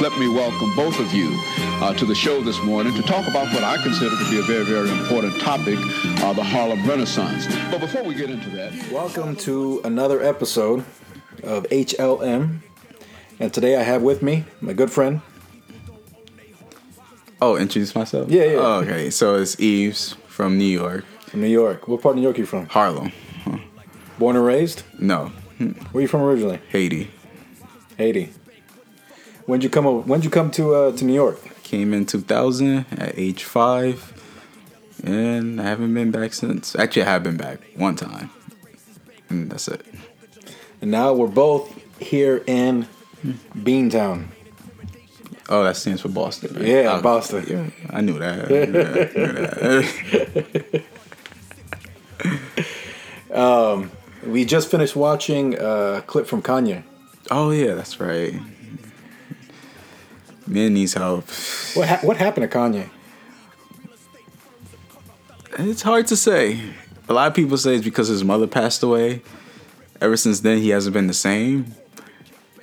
let me welcome both of you uh, to the show this morning to talk about what I consider to be a very, very important topic, uh, the Harlem Renaissance. But before we get into that, Welcome to another episode of HLM. And today I have with me my good friend. Oh, introduce myself? Yeah, yeah. Oh, okay, so it's Yves from New York, from New York. What part of New York are you from? Harlem. Born and raised? No, Where are you from originally? Haiti. Haiti. When'd you come? When'd you come to uh, to New York? Came in 2000 at age five, and I haven't been back since. Actually, I have been back one time, and that's it. And now we're both here in Beantown. Oh, that stands for Boston. Right? Yeah, Oh, Boston. Yeah, I knew that. I knew that. I knew that. We just finished watching a clip from Kanye. oh yeah, that's right. Man needs help. What ha- what happened to Kanye? It's hard to say. A lot of people say it's because his mother passed away. Ever since then, he hasn't been the same.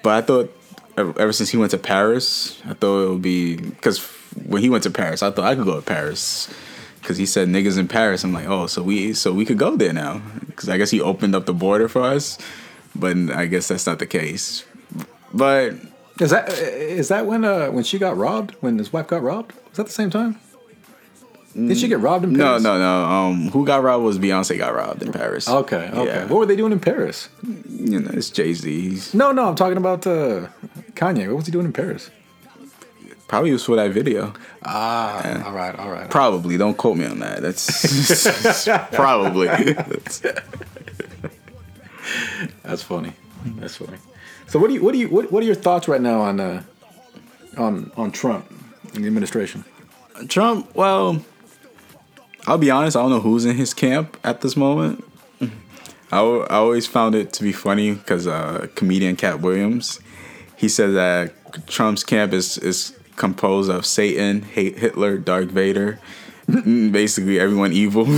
But I thought, ever ever since he went to Paris, I thought it would be because when he went to Paris, I thought I could go to Paris because he said niggas in Paris. I'm like, oh, so we so we could go there now because I guess he opened up the border for us. But I guess that's not the case. But Is that is that when uh when she got robbed? When his wife got robbed? Was that the same time? Did she get robbed in Paris? no, no. No. Um, who got robbed was Beyonce got robbed in Paris. Okay, okay. Yeah. What were they doing in Paris? You know, it's Jay Z's. No, no, I'm talking about uh, Kanye. What was he doing in Paris? Probably was for that video. Ah, all right, all right. Probably. Don't quote me on that. That's probably. That's funny. That's funny. So, what do you, what do you, what, what are your thoughts right now on, uh, on, on Trump and the administration? Trump. Well, I'll be honest. I don't know who's in his camp at this moment. I, I always found it to be funny because uh, comedian Katt Williams, he said that Trump's camp is is composed of Satan, Hitler, Darth Vader, basically everyone evil.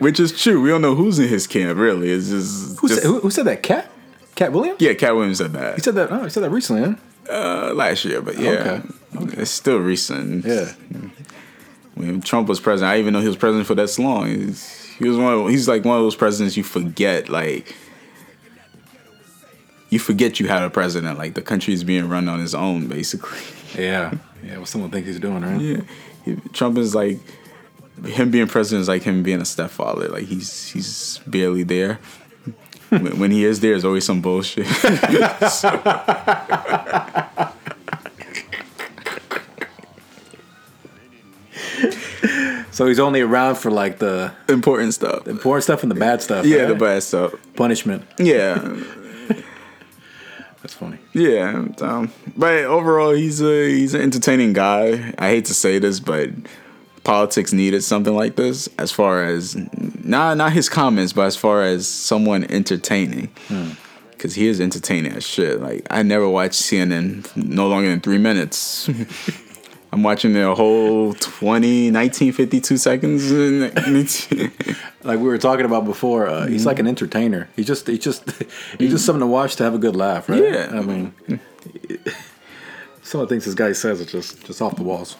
Which is true. We don't know who's in his camp. Really, it's just, Who, just said, who, who said that? Katt? Katt Williams? yeah. Katt Williams said that. He said that. Oh, he said that recently, huh? Uh, last year, but yeah, Okay, it's still recent. Yeah. when Trump was president, I even know he was president for that so long. He's, he was one. Of, he's like one of those presidents you forget. Like you forget you had a president. Like the country is being run on his own, basically. Yeah. Yeah. What someone thinks he's doing, right? Yeah, Trump is like him being president is like him being a stepfather. Like he's he's barely there. when, when he is there, there's always some bullshit. So he's only around for like the Important stuff. important stuff and the bad stuff. Yeah, right? the bad stuff. punishment. Yeah. Yeah, um, but overall, he's a he's an entertaining guy. I hate to say this, but politics needed something like this. As far as not not his comments, but as far as someone entertaining, because he is entertaining as shit. Like I never watched CNN no longer than three minutes. I'm watching the whole 20, 19, 52 seconds. Like we were talking about before, uh, he's like an entertainer. He just, he just, he's just something to watch to have a good laugh, right? Yeah. I mean, some of the things this guy says are just, just off the walls.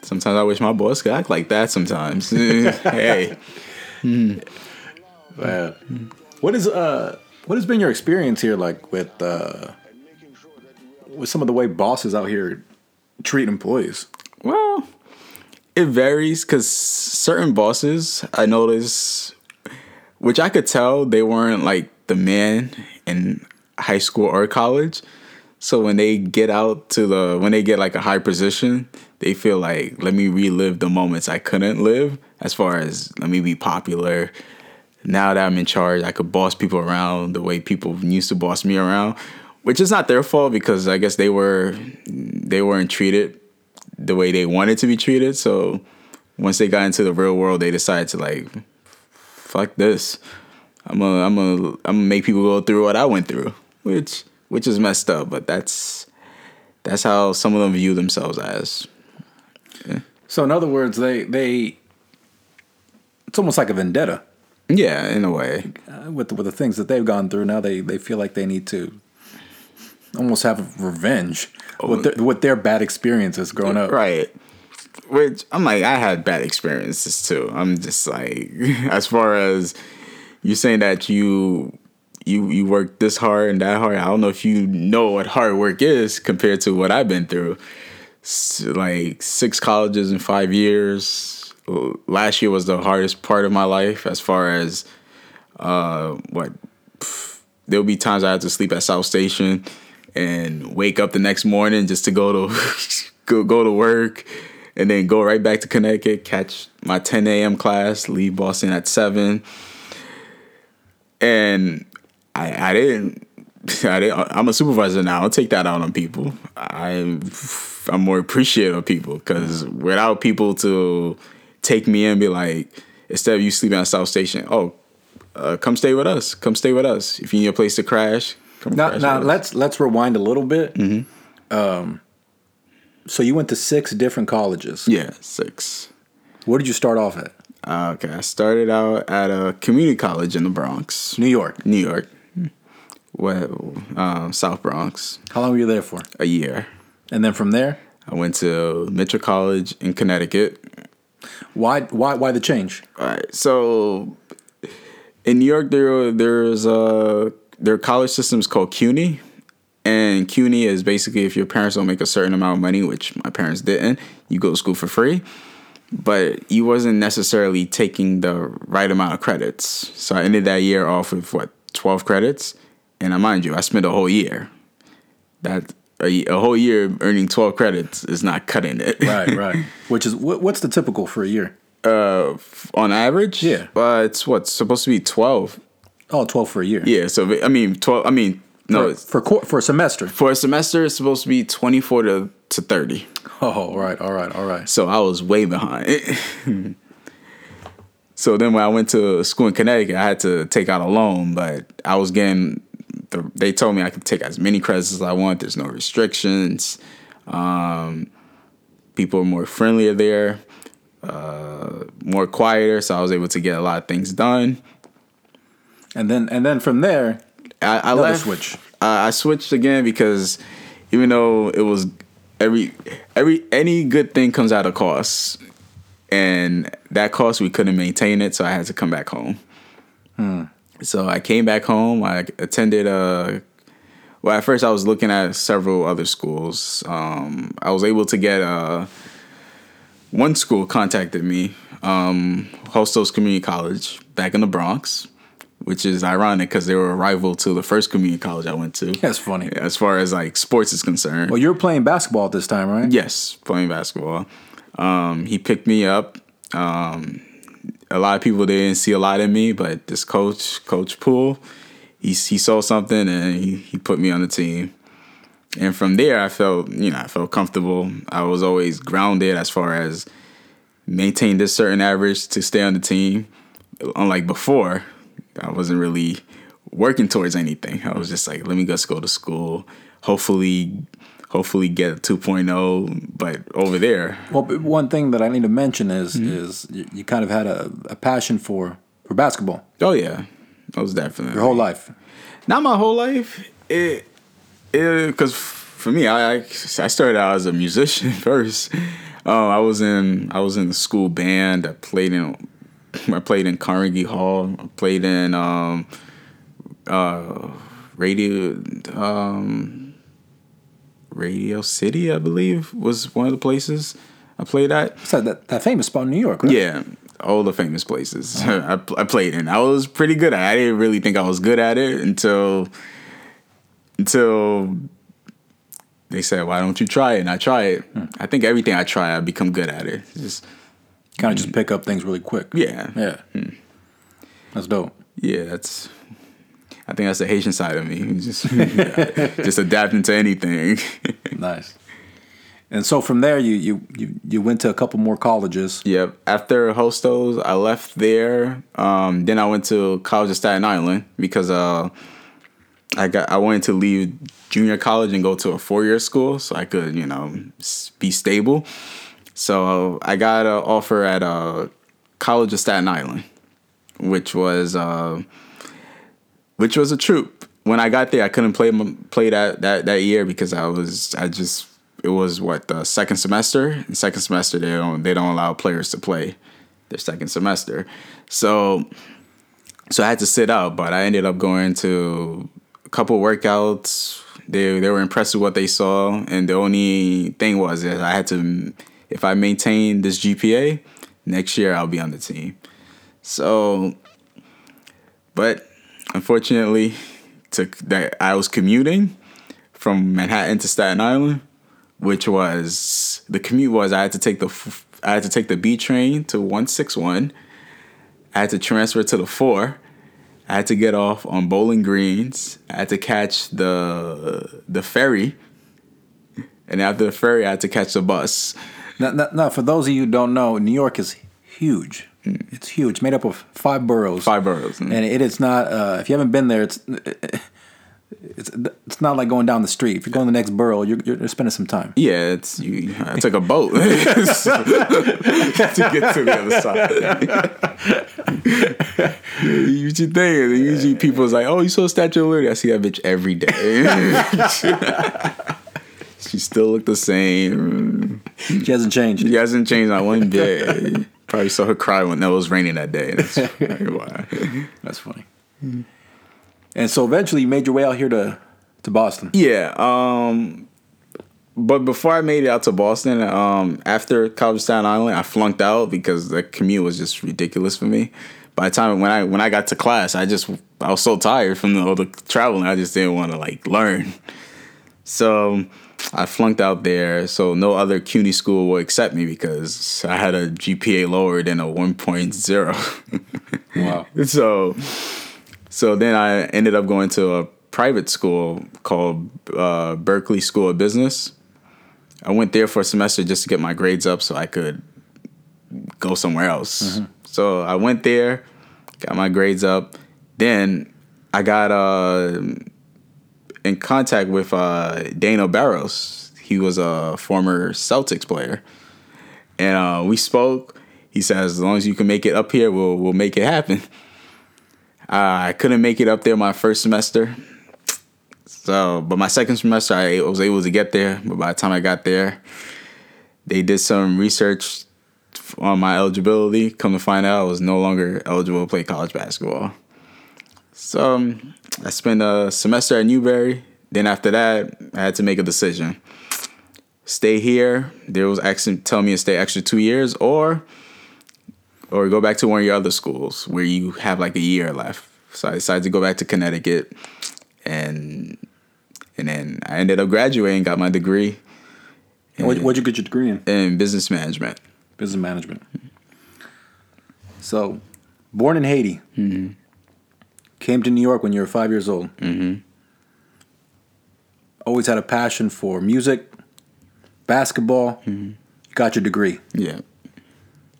sometimes I wish my boss could act like that. Sometimes, hey. Man. What is, uh, what has been your experience here, like with, uh, with some of the way bosses out here treat employees? Well, it varies because certain bosses I notice, which I could tell they weren't like the man in high school or college. So when they get out to the when they get like a high position, they feel like let me relive the moments I couldn't live. As far as let me be popular. Now that I'm in charge, I could boss people around the way people used to boss me around, which is not their fault because I guess they were they weren't treated the way they wanted to be treated. So once they got into the real world, they decided to like, fuck this. I'm gonna, I'm gonna, I'm gonna make people go through what I went through, which, which is messed up. But that's, that's how some of them view themselves as. So in other words, they, they, it's almost like a vendetta Yeah, in a way. uh, with the, with the things that they've gone through. Now they, they feel like they need to almost have revenge with their, with their bad experiences growing up. Right. Which I'm like, I had bad experiences too. I'm just like, as far as you saying that you you you work this hard and that hard. I don't know if you know what hard work is compared to what I've been through. Like six colleges in five years. Last year was the hardest part of my life as far as uh what pff, there'll be times I have to sleep at South Station and wake up the next morning just to go to go, go to work and then go right back to Connecticut, catch my 10 a.m. class, leave Boston at 7. And I, I didn't I didn't, I'm a supervisor now. I don't take that out on people. I'm I'm more appreciative of people because without people to take me in, be like, instead of you sleeping at South Station, oh, uh, come stay with us. Come stay with us. If you need a place to crash, Now, now let's let's rewind a little bit. Mm-hmm. Um, so you went to six different colleges. yeah, six. Where did you start off at? Uh, okay, I started out at a community college in the Bronx, New York. New York. Well, um, South Bronx, How long were you there for? a year. And then from there, I went to Mitchell College in Connecticut. why why why the change? All right, so in New York, there there's a there college system is called CUNY, and CUNY is basically if your parents don't make a certain amount of money, which my parents didn't, you go to school for free. But you wasn't necessarily taking the right amount of credits. So I ended that year off with what twelve credits, and I mind you, I spent a whole year. That a, a whole year earning twelve credits is not cutting it. Right, right. Which is what, what's the typical for a year? uh, on average, Yeah. uh, it's what's supposed to be twelve. Oh, 12 for a year. Yeah, so I mean twelve. I mean no, For, for for a semester. for a semester it's supposed to be twenty four to to thirty. Oh, all right, all right, all right. So I was way behind. so then when I went to school in Connecticut, I had to take out a loan, but I was getting. The, they told me I could take as many credits as I want. There's no restrictions. Um, people are more friendlier there, uh, more quieter, so I was able to get a lot of things done. And then and then from there, I, I left. switch. I, I switched again because even though it was every every any good thing comes at a cost, and that cost we couldn't maintain it, so I had to come back home. So I came back home. I attended a. Well, at first I was looking at several other schools. Um, I was able to get a. One school contacted me, um, Hostos Community College, back in the Bronx, which is ironic because they were a rival to the first community college I went to. that's funny. As far as like sports is concerned, Well, you're playing basketball at this time, right? yes, playing basketball. Um, he picked me up. Um, a lot of people didn't see a lot in me, but this coach, Coach Poole, he he saw something and he, he put me on the team. And from there, I felt you know I felt comfortable. I was always grounded as far as maintain this certain average to stay on the team. Unlike before, I wasn't really working towards anything. I was just like, let me just go to school. Hopefully, hopefully get a 2.0. But over there, Well, but one thing that I need to mention is Mm-hmm. is you, kind of had a, a passion for for basketball oh yeah, that was definitely your whole life. Not my whole life. It, it, because for me, I, I I started out as a musician first. Um, I was in I was in the school band. I played in I played in Carnegie Hall. I played in um, uh, radio um, Radio City, I believe, was one of the places I played at. So that that famous spot in New York, right? Yeah, all the famous places I, I played in. I was pretty good at. it. I didn't really think I was good at it until until they said, "Why don't you try it?" And I try it. I think everything I try, I become good at it. It's just Kind of just pick up things really quick. yeah, Yeah. That's dope. yeah. That's. I think that's the Haitian side of me. Just just adapting to anything. Nice. And so from there, you you you you went to a couple more colleges. Yep. After Hostos, I left there. Um, then I went to College of Staten Island because uh, I got I wanted to leave junior college and go to a four year school so I could you know be stable. So I got an offer at a College of Staten Island, which was uh, which was a troop. when I got there, I couldn't play play that that that year because I was I just it was what the second semester. Second semester they don't they don't allow players to play their second semester, so so I had to sit out. But I ended up going to a couple workouts. They they were impressed with what they saw, and the only thing was that I had to if I maintain this GPA next year, I'll be on the team. So, but unfortunately, took that I was commuting from Manhattan to Staten Island, which was the commute was I had to take the I had to take the B train to 161. I had to transfer to the 4. I had to get off on Bowling Greens. I had to catch the the ferry. And after the ferry, I had to catch the bus. Now, now, now, for those of you who don't know, New York is huge. It's huge, made up of five boroughs. Five boroughs. and it is not. Uh, if you haven't been there, it's it's it's not like going down the street. If you're going to the next borough, you're, you're spending some time. Yeah, it's you. I took a boat to get to the other side. you you think? Usually people's like, "Oh, you saw Statue of Liberty." I see that bitch every day. she still looked the same. She hasn't changed. She hasn't changed not one bit. Probably saw her cry when it was raining that day. That's why. That's funny. And so eventually, you made your way out here to to Boston. Yeah. Um, but before I made it out to Boston, um, after College Staten Island, I flunked out because the commute was just ridiculous for me. By the time when I when I got to class, I just I was so tired from the, all the traveling. I just didn't want to like learn. So I flunked out there. So no other CUNY school will accept me because I had a GPA lower than a 1.0. Wow. so so then I ended up going to a private school called uh, Berkeley School of Business. I went there for a semester just to get my grades up so I could go somewhere else. So I went there, got my grades up. Then I got uh, in contact with uh, Barros. He was a former Celtics player, and uh, we spoke. He says, "As long as you can make it up here, we'll we'll make it happen." Uh, I couldn't make it up there my first semester. So, but my second semester, I was able to get there. But by the time I got there, they did some research on my eligibility. Come to find out, I was no longer eligible to play college basketball. So, um, I spent a semester at Newbury. Then after that, I had to make a decision: stay here. There was actually telling me to stay extra two years, or or go back to one of your other schools where you have like a year left. So I decided to go back to Connecticut, and and then I ended up graduating, got my degree What, what'd you get your degree in? in business management. Business management. So, born in Haiti, came to New York when you were five years old. Mm-hmm. Always had a passion for music, basketball. You got your degree. Yeah,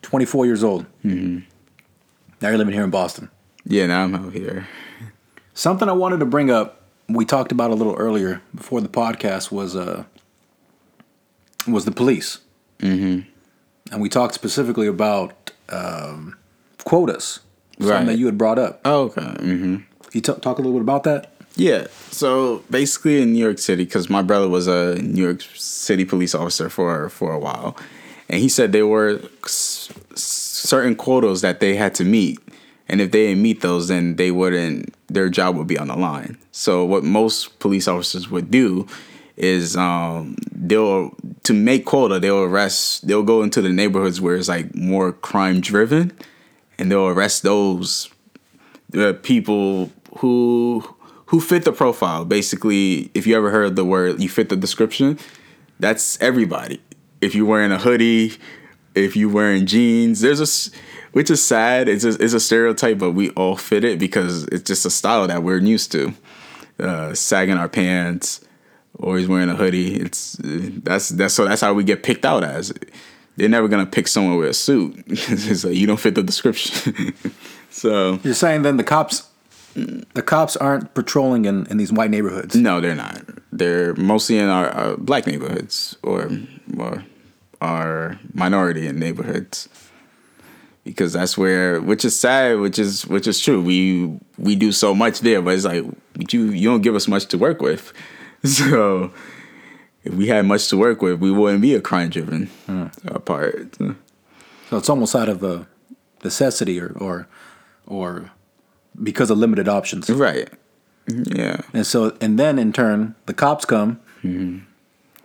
24 years old. Mm-hmm. Now you're living here in Boston. yeah. Now I'm out here. Something I wanted to bring up, we talked about a little earlier before the podcast was uh was the police, mm-hmm. and we talked specifically about um, quotas, something Right. that you had brought up. Oh, okay. hmm You t- talk a little bit about that. Yeah. So basically, in New York City, because my brother was a New York City police officer for for a while, and he said there were s- certain quotas that they had to meet, and if they didn't meet those, then they wouldn't. Their job would be on the line. So what most police officers would do is um, they'll to make quota they'll arrest they'll go into the neighborhoods where it's like more crime driven and they'll arrest those the people who who fit the profile. Basically, if you ever heard the word you fit the description, that's everybody. If you're wearing a hoodie, if you're wearing jeans, there's a which is sad. It's a, it's a stereotype, but we all fit it because it's just a style that we're used to. Uh, sagging our pants, always wearing a hoodie. It's uh, that's that's so that's how we get picked out as. They're never gonna pick someone with a suit. it's like you don't fit the description. so You're saying then the cops, the cops aren't patrolling in, in these white neighborhoods. No, they're not. They're mostly in our, our black neighborhoods or or our minority in neighborhoods. because that's where which is sad which is which is true we we do so much there but it's like you you don't give us much to work with so if we had much to work with we wouldn't be a crime driven uh, part So it's almost out of a necessity or or or because of limited options. right yeah And so and then in turn the cops come,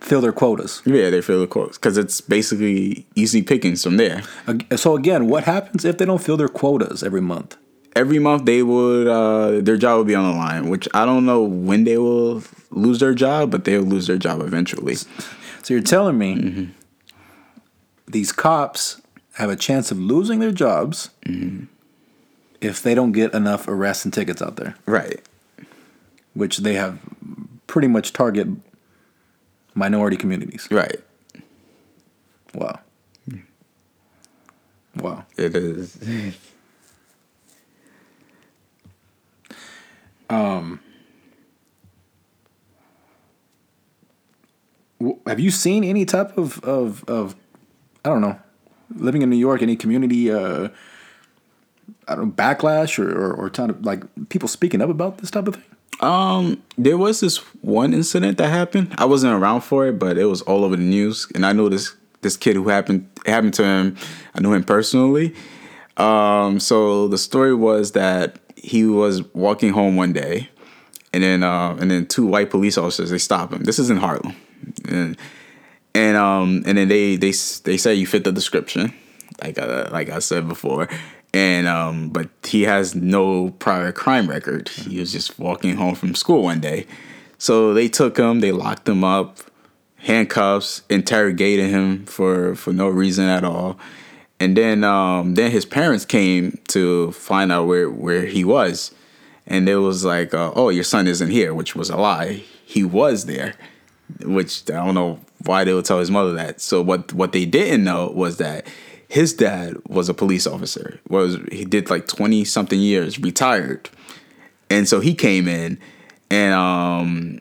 fill their quotas. yeah they fill the quotas because it's basically easy pickings from there So again, what happens if they don't fill their quotas every month? Every month they would uh, their job would be on the line which i don't know when they will lose their job but they'll lose their job eventually. So you're telling me mm-hmm. these cops have a chance of losing their jobs mm-hmm. if they don't get enough arrests and tickets out there, right. Which they have pretty much target minority communities. right. Wow. Mm. Wow. it is W- Have you seen any type of of, of I don't know, living in New York, any community uh I don't know, backlash or, or, or kind of like people speaking up about this type of thing? Um, there was this one incident that happened. I wasn't around for it, but it was all over the news, and I know this this kid who happened it happened to him. I knew him personally. Um, so the story was that he was walking home one day, and then uh, and then two white police officers they stop him. This is in Harlem, and and um and then they they they say you fit the description, like uh, like I said before, and um but he has no prior crime record. He was just walking home from school one day, so they took him, they locked him up, handcuffs, interrogated him for for no reason at all, and then um then his parents came to find out where where he was, and it was like uh, oh your son isn't here, which was a lie. He was there which I don't know why they would tell his mother that. So what what they didn't know was that his dad was a police officer. Was he did like twenty something years, retired, and so he came in, and um,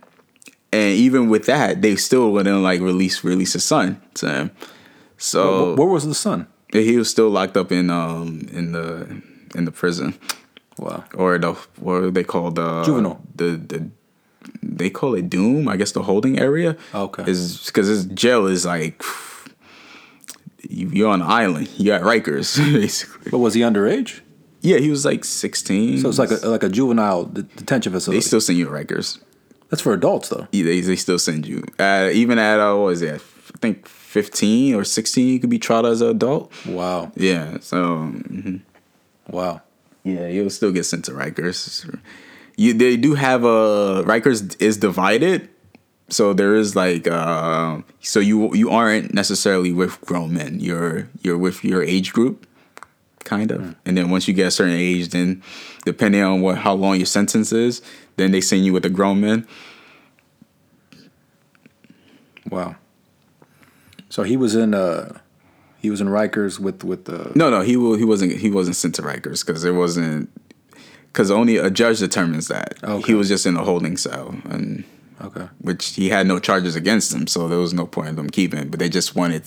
and even with that, they still wouldn't like release release his son to him. So Wh- Where was the son? He was still locked up in um in the in the prison Wow. or the what are they call the Juvenile. the the they call it doom i guess the holding area Okay. is because this jail is like you, you're on an island you got rikers basically But was he underage? yeah he was like 16 So it's like a like a juvenile detention facility. they still send you rikers That's for adults though. Yeah, they, they still send you uh, even at uh, what is it i think 15 or 16 you could be tried as an adult Wow. yeah so mhm. Wow. Yeah, you'll still get sent to Rikers. You they do have a Rikers is divided, so there is like uh, so you you aren't necessarily with grown men. You're you're with your age group, kind of. And then once you get a certain age, then depending on what how long your sentence is, then they send you with the grown men. Wow. So he was in uh he was in Rikers with with the No, no, he will. He wasn't. He wasn't sent to Rikers because it wasn't. Because only a judge determines that. Okay. He was just in a holding cell, and Okay. which he had no charges against him, so there was no point in them keeping. But they just wanted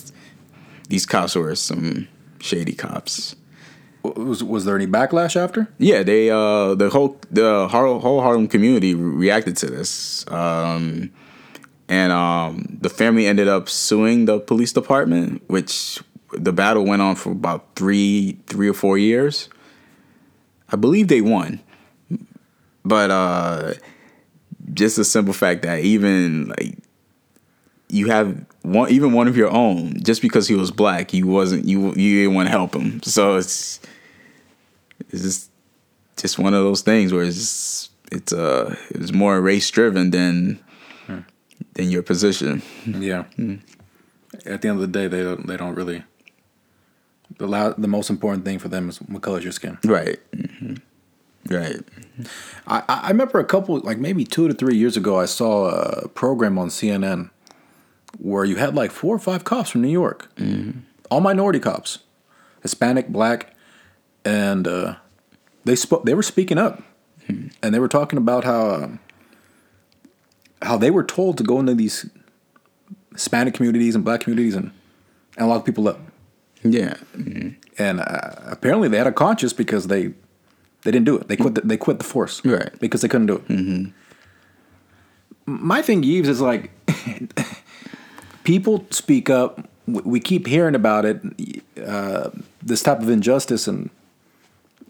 these cops were some shady cops. Was was there any backlash after? Yeah, they uh the whole the whole Harlem community reacted to this, um, and um the family ended up suing the police department, which the battle went on for about three three or four years. I believe they won, but uh just the simple fact that even like you have one even one of your own just because he was black you wasn't you you didn't want to help him so it's it's just just one of those things where it's it's uh it's more race driven than than your position Yeah. At the end of the day, they don't they don't really. The the most important thing for them is what color is your skin. right hmm right I, I remember a couple, like maybe two to three years ago, I saw a program on CNN where you had like four or five cops from New York, all minority cops, Hispanic, black, and uh, they spoke. They were speaking up, and they were talking about how um, how they were told to go into these Hispanic communities and black communities and and lock people up. Yeah. Mhm. and uh, apparently they had a conscience because they they didn't do it. They quit. The, they quit the force, Right. Because they couldn't do it. Mm-hmm. My thing, Yves, is like people speak up. We keep hearing about it, uh, this type of injustice, and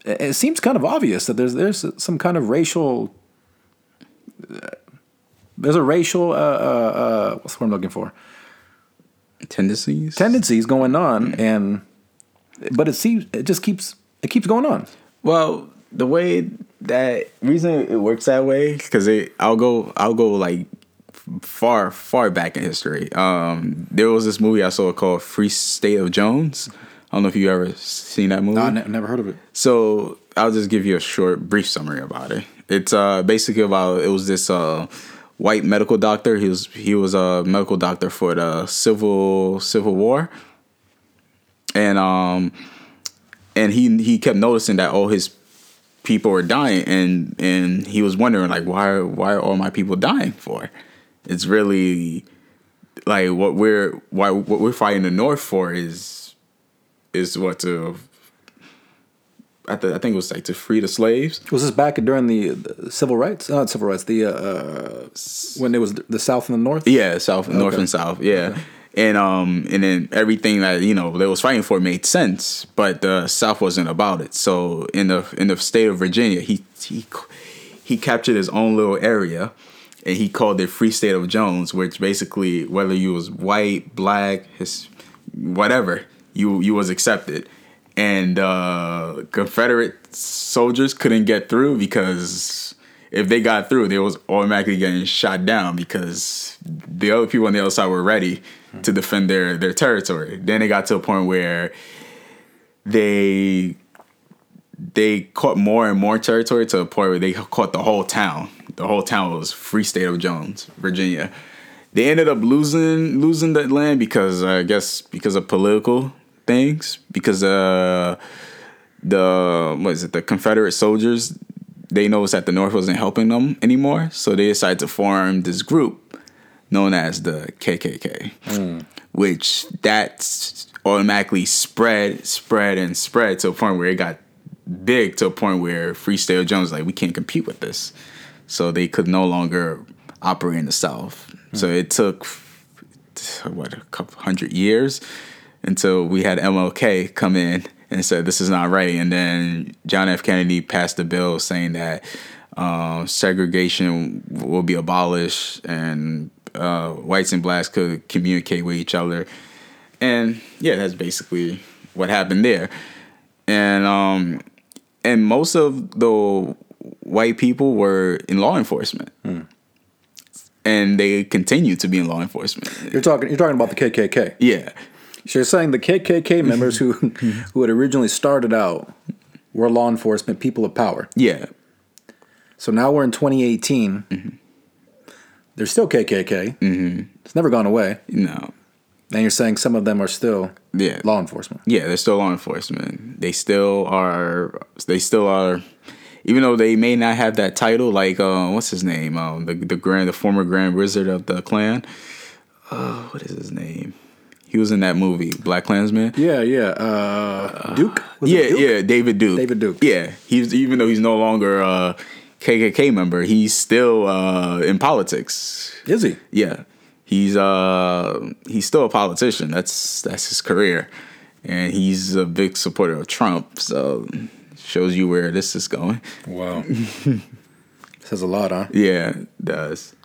it it seems kind of obvious that there's there's some kind of racial. There's a racial. Uh, uh, uh, what's the word I'm looking for? Tendencies. tendencies going on and but it seems it just keeps it keeps going on Well, the way that reason it works that way because it I'll go I'll go like far far back in history. Um, there was this movie I saw called Free State of Jones. I don't know if you ever seen that movie. no, I ne- never heard of it So I'll just give you a short, brief summary about it. It's uh, basically about it was this uh, white medical doctor. He was he was a medical doctor for the civil Civil War, and um, and he he kept noticing that all his people were dying, and and he was wondering like why why are all my people dying for? It's really like what we're why what we're fighting the North for is is what to I, th- I think it was like to free the slaves. was this back during the, the civil rights not civil rights the uh, uh when it was the south and the north Yeah, south, north, and south. Yeah, and um, and then everything that you know they was fighting for made sense, but the South wasn't about it. So in the in the state of Virginia, he he he captured his own little area, and he called it Free State of Jones, which basically whether you was white, black, his whatever, you you was accepted. And uh, Confederate soldiers couldn't get through because if they got through, they was automatically getting shot down because the other people on the other side were ready to defend their their territory. Then it got to a point where they they caught more and more territory to a point where they caught the whole town. The whole town was Free State of Jones, Virginia. They ended up losing losing that land because I guess because of political things. Because uh, the what is it? The Confederate soldiers they noticed that the North wasn't helping them anymore, so they decided to form this group known as the KKK, which that automatically spread, spread, and spread to a point where it got big to a point where Freestyle Jones like we can't compete with this, so they could no longer operate in the South. So it took what a couple hundred years until we had MLK come in and said this is not right, and then John F. Kennedy passed a bill saying that uh, segregation will be abolished and uh, whites and blacks could communicate with each other, and yeah, that's basically what happened there, and um, and most of the white people were in law enforcement. And they continue to be in law enforcement. you're talking you're talking about the kkk Yeah, so you're saying the kkk members who who had originally started out were law enforcement people of power yeah, so now we're in 2018 they're still kkk mm-hmm. it's never gone away no, and you're saying some of them are still yeah. law enforcement Yeah, they're still law enforcement. They still are. They still are. Even though they may not have that title, like uh, what's his name? Um, the the grand, the former grand wizard of the Klan. Uh, what is his name? He was in that movie Black Klansman. yeah yeah uh, duke Was yeah, Duke? yeah, David Duke. David Duke. Yeah, he's even though he's no longer a KKK member, he's still uh, in politics. is he Yeah, he's uh he's still a politician. That's that's his career, and he's a big supporter of Trump. So shows you where this is going. wow says a lot huh Yeah, it does.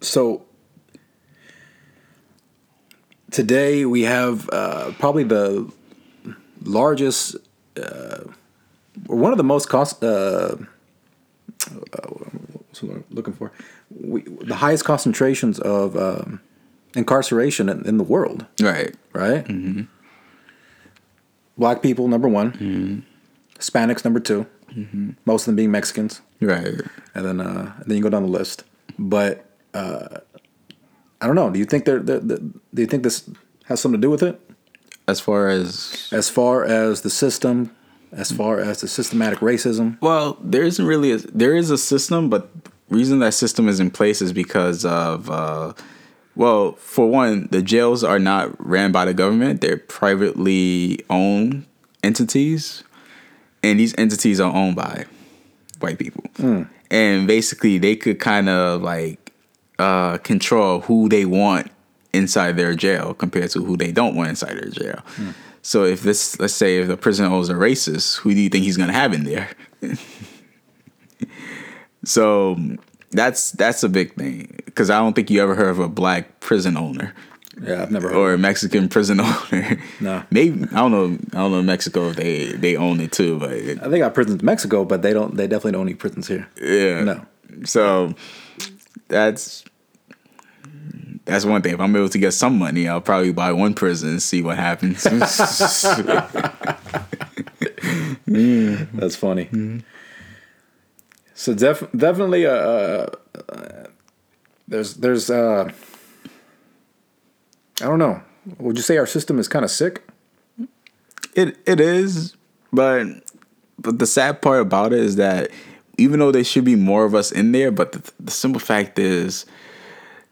So today we have uh, probably the largest, uh, one of the most cost. Uh, uh, looking for? We, the highest concentrations of um, incarceration in, in the world, Right. right? Mm-hmm. Black people number one, Hispanics number 2 most of them being Mexicans Right. and then uh, and then you go down the list. But uh, I don't know. Do you think they're, they're, they do you think this has something to do with it? As far as As far as the system, as far as the systematic racism, well, there isn't really a, there is a system, but reason that system is in place is because of uh, well, for one, the jails are not ran by the government; they're privately owned entities, and these entities are owned by white people, and basically they could kind of like uh, control who they want inside their jail compared to who they don't want inside their jail. So if this, let's say, if the prison owns a racist, who do you think he's gonna have in there? so that's that's a big thing because I don't think you ever heard of a black prison owner Yeah, I've never heard. or a Mexican prison owner. No. maybe I don't know. I don't know Mexico if they they own it too, but it, I think I got prisons in Mexico, but they don't. They definitely don't need prisons here. yeah, No. So that's that's one thing. If I'm able to get some money, I'll probably buy one prison and see what happens. That's funny. So def- definitely, uh, uh, uh, there's there's uh, I don't know. Would you say our system is kind of sick? It it is, but but the sad part about it is that even though there should be more of us in there, but the, the simple fact is,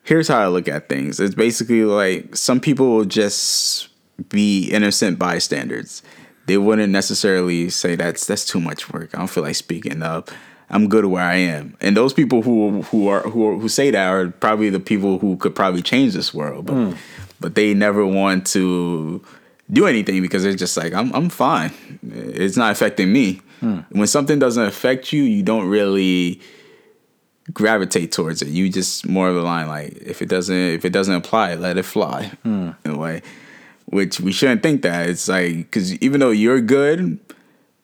here's how I look at things. It's basically like some people will just be innocent bystanders. They wouldn't necessarily say that's that's too much work. I don't feel like speaking up. I'm good where I am. And those people who who are who are, who say that are probably the people who could probably change this world, but hmm. but they never want to do anything because they're just like I'm I'm fine. It's not affecting me. Hmm. When something doesn't affect you, you don't really gravitate towards it. You just more of a line like if it doesn't if it doesn't apply, let it fly hmm. in a way. Which we shouldn't think that it's like because even though you're good,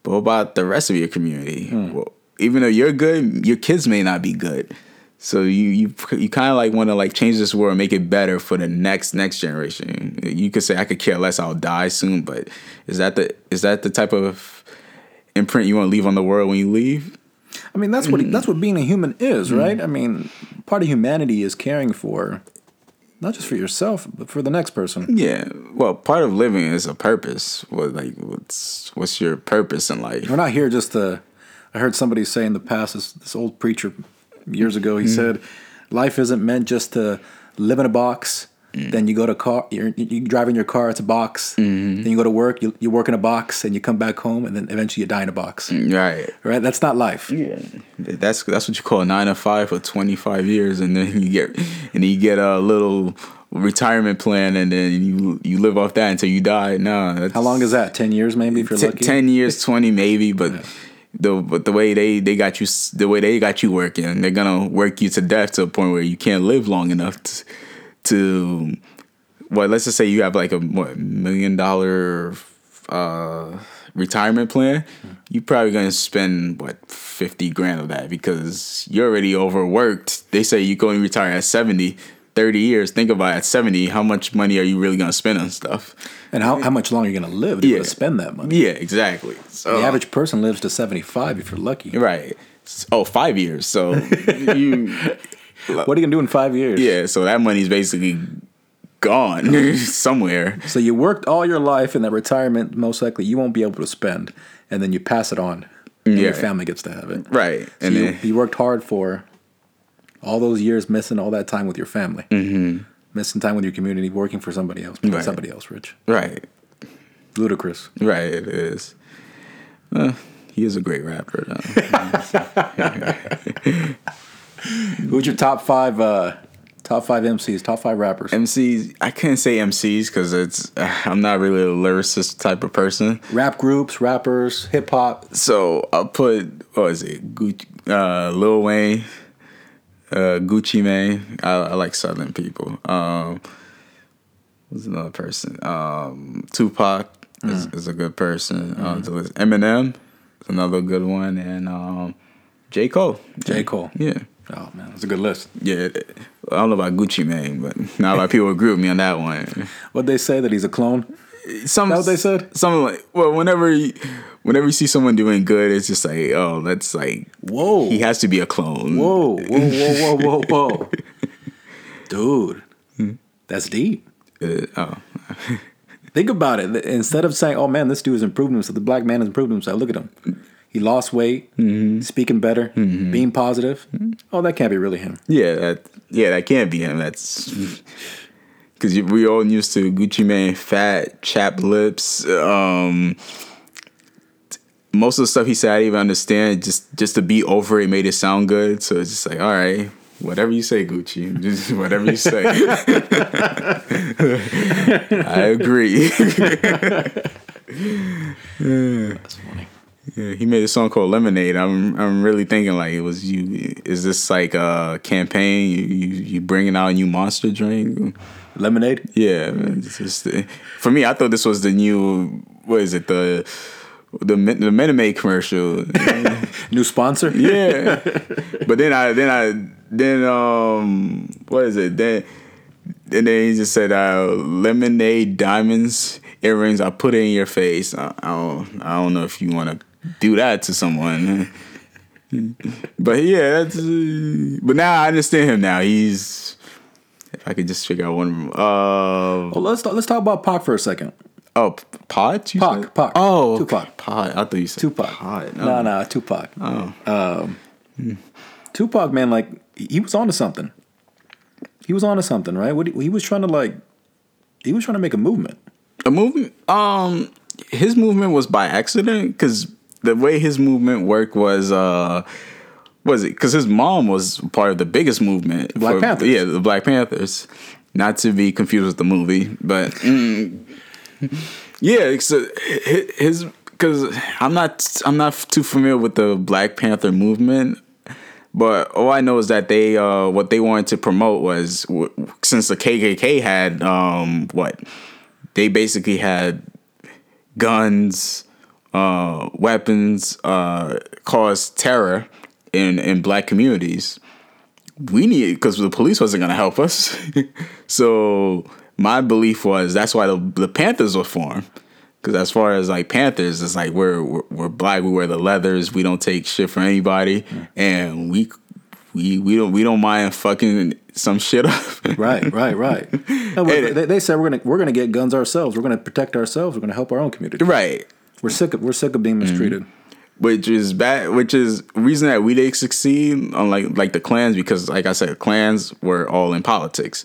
but what about the rest of your community? Hmm. Well, even though you're good, your kids may not be good. So you you you kind of like want to like change this world, and make it better for the next next generation. You could say I could care less, I'll die soon, but is that the is that the type of imprint you want to leave on the world when you leave? I mean, that's what mm. that's what being a human is, mm. right? I mean, part of humanity is caring for not just for yourself, but for the next person. Yeah. Well, part of living is a purpose. What like what's what's your purpose in life? We're not here just to. I heard somebody say in the past, this, this old preacher years ago, he mm. said, life isn't meant just to live in a box. Mm. Then you go to car, you're, you drive in your car, it's a box. Mm-hmm. Then you go to work, you, you work in a box, and you come back home, and then eventually you die in a box. Mm, right. Right? That's not life. Yeah. That's that's what you call a nine to five for twenty five years, and then you get and you get a little retirement plan, and then you you live off that until you die. No, that's, How long is that? 10 years maybe if you're T- lucky? ten years, twenty maybe, but. The, but the way they, they got you the way they got you working they're gonna work you to death to a point where you can't live long enough to, to well let's just say you have like a what, million dollar uh, retirement plan you're probably gonna spend what 50 grand of that because you're already overworked they say you go and retire at 70 30 years think about it, at 70 how much money are you really gonna spend on stuff And how, how much longer are you going to live to, be able to Yeah. spend that money? yeah exactly so The average person lives to 75 if you're lucky. right oh five years so you What are you going to do in five years? yeah so that money's basically gone somewhere So you worked all your life in that retirement, most likely you won't be able to spend, and then you pass it on. And Yeah. your family gets to have it. right So and you, then you worked hard for all those years, missing all that time with your family, mm-hmm. missing time with your community, working for somebody else, making Right. somebody else rich. right Ludicrous. Right, it is. Uh, he is a great rapper. Who's your top five? Uh, top five MCs, top five rappers. MCs, I can't say MCs because it's I'm not really a lyricist type of person. Rap groups, rappers, hip hop. So I'll put what is it? Gucci, uh, Lil Wayne, uh, Gucci Mane. I, I like Southern people. Um, who's another person? Um, Tupac is, is a good person. Um, to Eminem is another good one, and um, J Cole. J. Cole. Yeah. Oh man, that's a good list. Yeah, I don't know about Gucci Mane, but not a lot of people agree with me on that one. What they say that he's a clone? Some That what they said? Something like well, whenever you, whenever you see someone doing good, it's just like oh, that's like Whoa. he has to be a clone. Whoa, whoa, whoa, whoa, whoa, whoa. Dude, that's deep. Uh, oh, Think about it. Instead of saying, oh man, this dude has improved himself, the black man has improved himself, look at him. He lost weight, speaking better, being positive. Oh, that can't be really him. Yeah, that yeah, that can't be him. That's because we all used to Gucci Mane, fat, chapped lips. Um, most of the stuff he said, I didn't even understand. Just just to be over it made it sound good. So it's just like, all right, whatever you say, Gucci, just whatever you say. I agree. That's funny. Yeah, he made a song called Lemonade. I'm I'm really thinking like it was you. Is this like a campaign? You you, you bringing out a new monster drink? Lemonade. Yeah, man, just, for me, I thought this was the new. What is it? The the the Minute commercial. New sponsor. yeah, but then I then I then um what is it then. And then he just said, uh, "Lemonade diamonds earrings. I put it in your face. I, I don't. I don't know if you want to do that to someone. but yeah, that's. Uh, but now I understand him. Now he's. If I could just figure out one. Uh, Well, let's talk, let's talk about Pac for a second. oh, Pod. You Pac, said? Pac. Oh, Tupac. Pod. I thought you said Tupac. Pod. No, no, Tupac. Oh. Um, Tupac, man, like he was onto something. He was onto something, right? What he, he was trying to like, he was trying to make a movement. a movement um his movement was by accident because the way his movement worked was uh was it because his mom was part of the biggest movement Black Panthers. yeah the black panthers not to be confused with the movie but mm, yeah so his because i'm not i'm not too familiar with the black panther movement but all I know is that they uh, what they wanted to promote was w- since the KKK had um, what they basically had guns, uh, weapons, uh, caused terror in in black communities. We need because the police wasn't gonna help us. so my belief was that's why the, the Panthers were formed. Because as far as like Panthers, it's like we're, we're we're black. We wear the leathers. We don't take shit from anybody, and we we we don't we don't mind fucking some shit up. Right, right, right. No, they, they said we're gonna we're gonna get guns ourselves. We're gonna protect ourselves. We're gonna help our own community. right. We're sick of we're sick of being mistreated. which is bad which is reason that we didn't succeed unlike like the Klans because like i said Klans were all in politics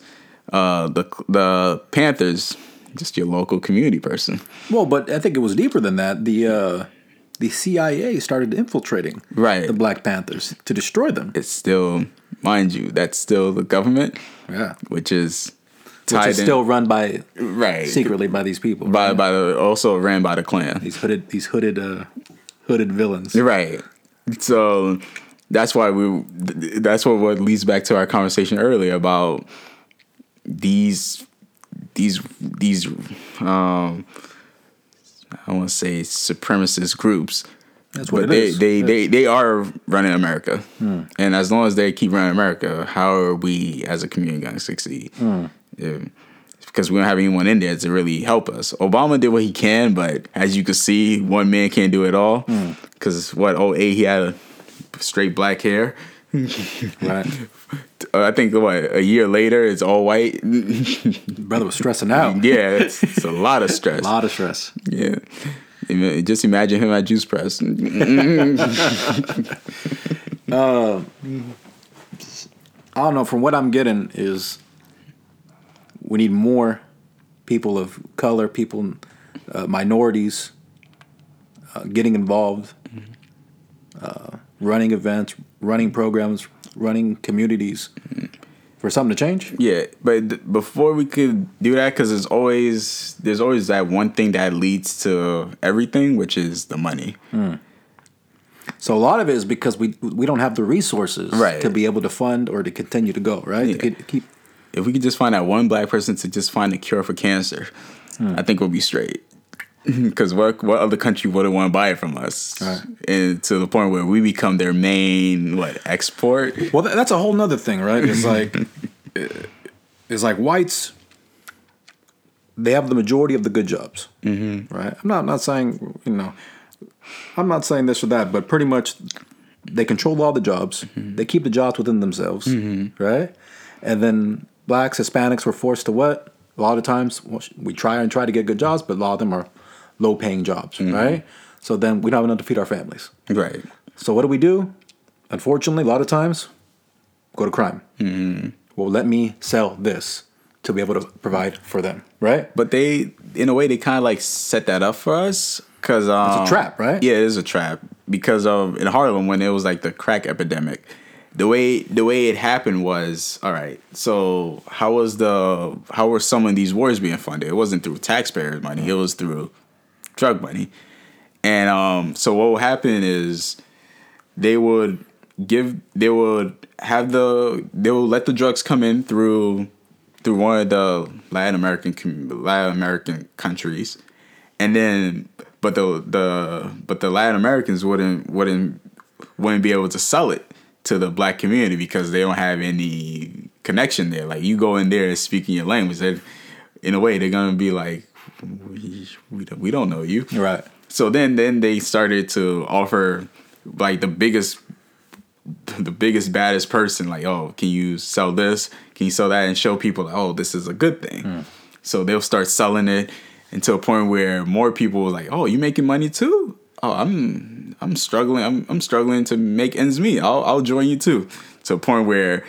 uh the the panthers just your local community person Well, but I think it was deeper than that. The uh, the CIA started infiltrating Right. the Black Panthers to destroy them. it's still mind you that's still the government Yeah, which is which is in still run by right secretly by these people. by right? by the also ran by the Klan these hooded these hooded uh, hooded villains. Right. So that's why we. That's what what leads back to our conversation earlier about these these these um I want to say supremacist groups. That's what but it they, is. They they they are running America, and as long as they keep running America, how are we as a community going to succeed? Hmm. Yeah. Because we don't have anyone in there to really help us. Obama did what he can, but as you can see, one man can't do it all. Hmm. Because what? Oh, eight, he had a straight black hair. Right. Uh, I think what a year later, it's all white. Brother was stressing out. yeah, it's, it's a lot of stress. A lot of stress. Yeah. Just imagine him at Juice Press. I don't know. From what I'm getting is we need more people of color, people, uh, minorities, uh, getting involved, uh, running events, running programs, running communities for something to change. Yeah, but th- before we could do that, because there's always there's always that one thing that leads to everything, which is the money. So a lot of it is because we we don't have the resources Right. to be able to fund or to continue to go right. To Yeah. keep- keep If we could just find that one black person to just find a cure for cancer, hmm. I think we'll be straight. Because what what other country wouldn't want to buy it from us? Right. And to the point where we become their main what export? Well, tha- that's a whole nother thing, right? It's like, it's like whites. They have the majority of the good jobs, mm-hmm. right? I'm not not saying you know, I'm not saying this or that, but pretty much they control all the jobs. Mm-hmm. They keep the jobs within themselves, mm-hmm. right? And then blacks, Hispanics were forced to what? A lot of times we try and try to get good jobs, but a lot of them are low paying jobs, right? So then we don't have enough to feed our families. Right. So what do we do? Unfortunately, a lot of times, go to crime. Mm-hmm. Well, let me sell this to be able to provide for them, right? But they, in a way, they kind of like set that up for us because um, It's a trap, right? Yeah, it is a trap because of in Harlem when it was like the crack epidemic. The way the way it happened was all right. So how was the how were some of these wars being funded? It wasn't through taxpayers' money. It was through drug money. And um, so what would happen is they would give they would have the they would let the drugs come in through through one of the Latin American Latin American countries, and then but the the but the Latin Americans wouldn't wouldn't wouldn't be able to sell it to the black community because they don't have any connection there. Like you go in there and speaking your language, in a way they're gonna be like, we we don't, we don't know you, Right. so then then they started to offer like the biggest the biggest baddest person like oh can you sell this? Can you sell that? And show people like, oh this is a good thing. Hmm. So they'll start selling it until a point where more people are like oh you making money too? Oh i'm i'm struggling i'm, I'm struggling to make ends meet I'll, I'll join you too to a point where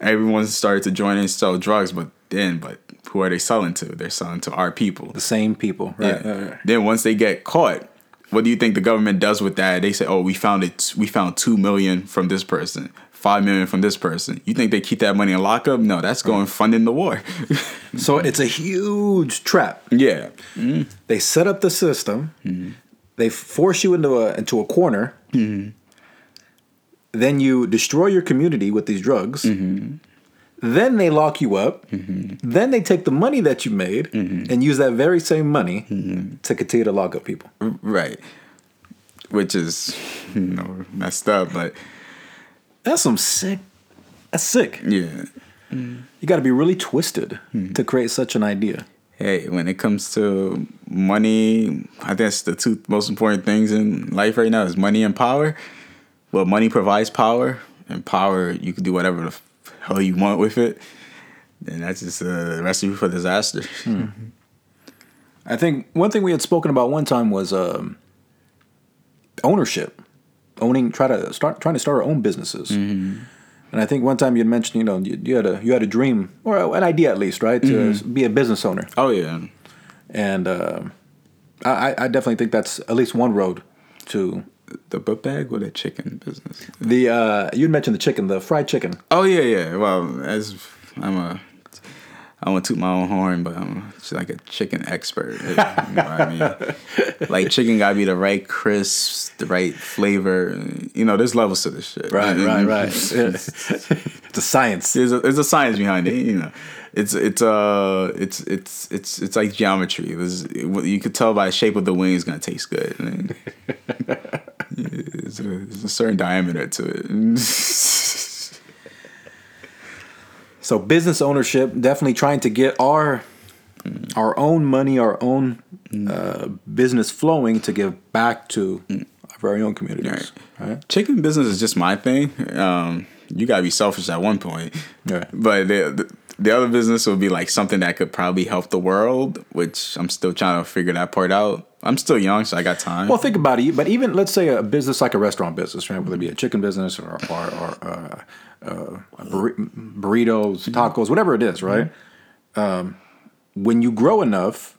everyone started to join and sell drugs but then but who are they selling to they're selling to our people The same people, right? yeah. right, right. Then once they get caught, what do you think the government does with that? They say, "Oh, we found it. We found two million from this person, five million from this person." You think they keep that money in lockup? No, that's going funding the war. So it's a huge trap. yeah, mm-hmm. They set up the system. Mm-hmm. They force you into a into a corner. Mm-hmm. Then you destroy your community with these drugs. Mm-hmm. Then they lock you up. Mm-hmm. Then they take the money that you made and use that very same money to continue to lock up people. right. Which is you know messed up, but That's some sick. That's sick. yeah. You got to be really twisted to create such an idea. Hey, when it comes to money, I think that's the two most important things in life right now is money and power. Well, money provides power, and power you can do whatever the hell you want with it. And that's just uh, a recipe for disaster. Hmm. I think one thing we had spoken about one time was um, ownership, owning. Try to start trying to start our own businesses. Mm-hmm. And I think one time you mentioned, you know, you, you had a you had a dream or an idea at least, right, to be a business owner. Oh yeah, And um I, I definitely think that's at least one road to the book bag or the chicken business. the. Uh, you mentioned the chicken, the fried chicken. Oh yeah, yeah. Well, as I'm a, I want to toot my own horn, but I'm just like a chicken expert. You know what I mean, like chicken gotta be the right crisp, the right flavor. You know, there's levels to this shit. Right, right, right. it's a science. There's a, there's a science behind it. You know, it's it's uh it's it's it's it's like geometry. There's, you could tell by the shape of the wing, it's gonna taste good. I mean, there's, a, there's a certain diameter to it. So business ownership, definitely trying to get our our own money, our own uh, business flowing to give back to our very own communities. Right. chicken business is just my thing. Um, you gotta be selfish at one point, Right. but the, the the other business would be like something that could probably help the world, which I'm still trying to figure that part out. I'm still young, so I got time. Well, think about it. But even let's say a business like a restaurant business, right? Whether it be a chicken business or or, or uh, uh, burri- burritos, mm-hmm. tacos, whatever it is, right? Mm-hmm. Um, when you grow enough,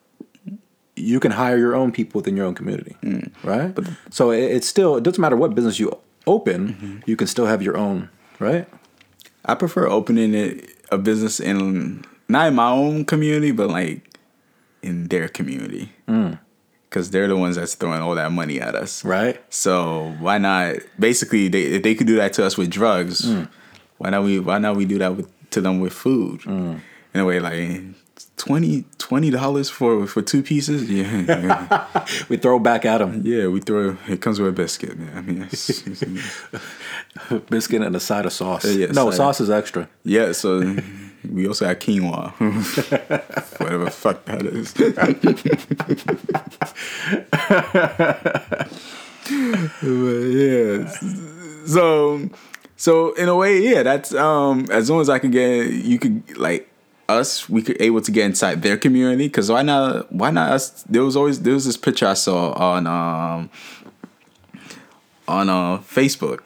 you can hire your own people within your own community, mm. right? But, so it, it's still it doesn't matter what business you open, mm-hmm. you can still have your own, right? I prefer opening it, a business in not in my own community, but like in their community, mm. because they're the ones that's throwing all that money at us, Right. So why not? Basically, they if they could do that to us with drugs, mm. Why not we why not we do that with to them with food? Mm. In a way, like 20 dollars for for two pieces. Yeah, yeah, We throw back at them yeah. We throw it comes with a biscuit. Man. I mean, it's- it's- biscuit and a side of sauce. yeah, no, side. sauce is extra. yeah. So we also have quinoa, whatever the fuck that is. but yeah. So so in a way, yeah, that's um as long as I can get you could like us we could able to get inside their community. Because why not why not us? There was always there was this picture i saw on um on uh facebook.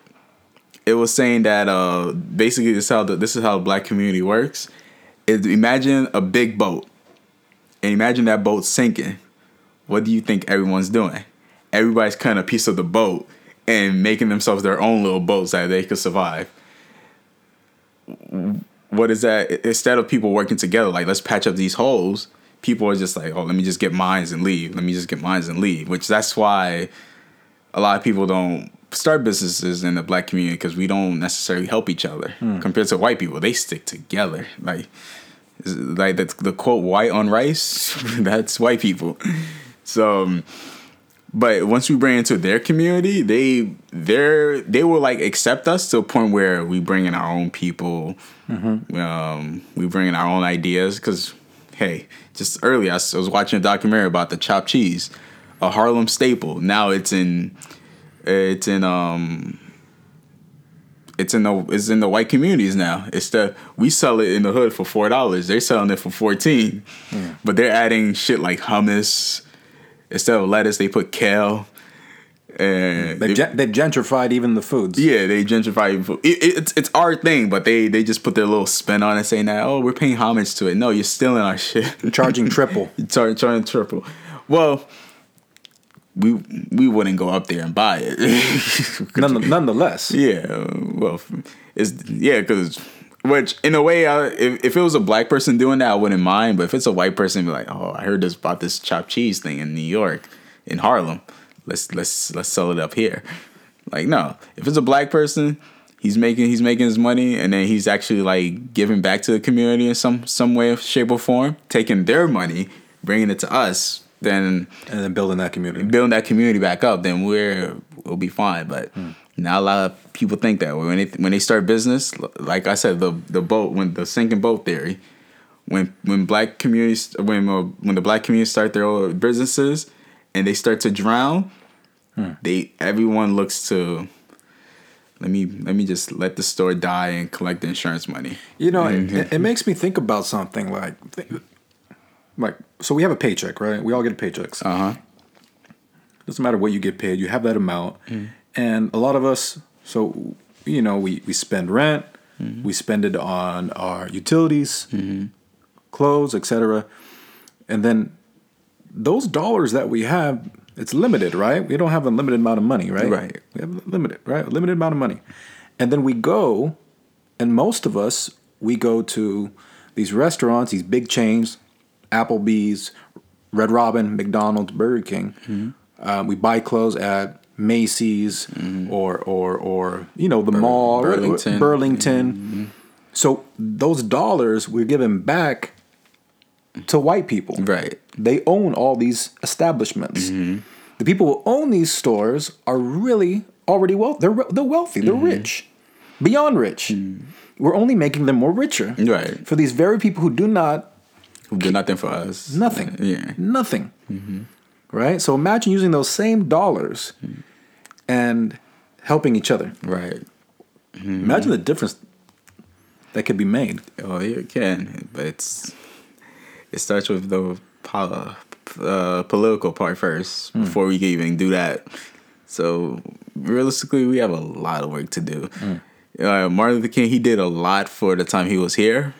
It was saying that uh basically this is how the, this is how the black community works. Is imagine a big boat. And imagine that boat sinking. What do you think everyone's doing? Everybody's cutting a piece of the boat and making themselves their own little boats that they could survive. What is that? Instead of people working together like let's patch up these holes people are just like oh let me just get mines and leave. Let me just get mines and leave which that's why a lot of people don't start businesses in the black community because we don't necessarily help each other compared to white people. They stick together like like the, the quote white on rice that's white people. So um, but once we bring into their community, they they they will like accept us to a point where we bring in our own people. Um, we bring in our own ideas because, hey, just earlier I was watching a documentary about the chopped cheese, a Harlem staple. Now it's in it's in um it's in the it's in the white communities now. It's the we sell it in the hood for four dollars. They're selling it for fourteen, but they're adding shit like hummus instead of lettuce. They put kale. And They've, gen- they've gentrified even the foods. yeah, they gentrify food. It, it, it's it's our thing, but they they just put their little spin on it, saying that oh we're paying homage to it. No, you're stealing our shit. Charging triple. Charging charging triple. Well, we we wouldn't go up there and buy it. None, nonetheless. Yeah, well, it's yeah, because which in a way, I, if if it was a black person doing that, I wouldn't mind. But if it's a white person, be like, oh, I heard this about this chopped cheese thing in New York, in Harlem. Let's let's let's sell it up here. Like no, if it's a black person, he's making he's making his money, and then he's actually like giving back to the community in some some way, shape, or form, taking their money, bringing it to us. Then And then building that community. building that community back up, then we're we'll be fine. But hmm. Not a lot of people think that when they when they start business, like I said, the the boat when the sinking boat theory, when when black communities when uh, when the black communities start their own businesses and they start to drown, they everyone looks to. Let me let me just let the store die and collect the insurance money. You know, Mm-hmm. it, it makes me think about something like, like, so we have a paycheck, right? We all get paychecks. Uh huh. Doesn't matter what you get paid, you have that amount. And a lot of us, so, you know, we, we spend rent, mm-hmm. we spend it on our utilities, mm-hmm. clothes, etc. And then those dollars that we have, it's limited, right? We don't have a limited amount of money, right? Right. We have limited, right? A limited amount of money. And then we go, and most of us, we go to these restaurants, these big chains, Applebee's, Red Robin, McDonald's, Burger King. Mm-hmm. Uh, we buy clothes at Macy's mm-hmm. or or or you know the mall, or- or Burlington. Burlington. Mm-hmm. So those dollars we're giving back to white people. Right. They own all these establishments. Mm-hmm. The people who own these stores are really already wealthy. They're they're wealthy. They're rich, beyond rich. We're only making them more richer. Right. For these very people who do not Who do nothing for us. nothing. Yeah. Nothing. Right. So imagine using those same dollars and helping each other. Right. Imagine the difference that could be made. Oh, it can, but it's it starts with the pol- uh, political part first before we can even do that. So realistically, we have a lot of work to do. Uh, Martin Luther King, he did a lot for the time he was here,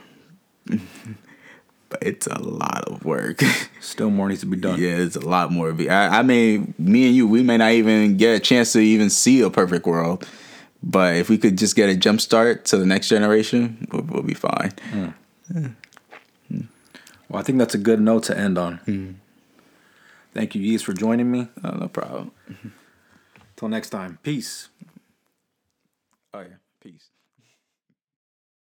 but it's a lot of work. Still more needs to be done. yeah, it's a lot more. I, I mean, me and you, we may not even get a chance to even see a perfect world. But if we could just get a jump start to the next generation, we'll, we'll be fine. Hmm. Well, I think that's a good note to end on. Mm-hmm. Thank you, Yves, for joining me. Oh, no problem. Till next time. Peace. Oh yeah, peace.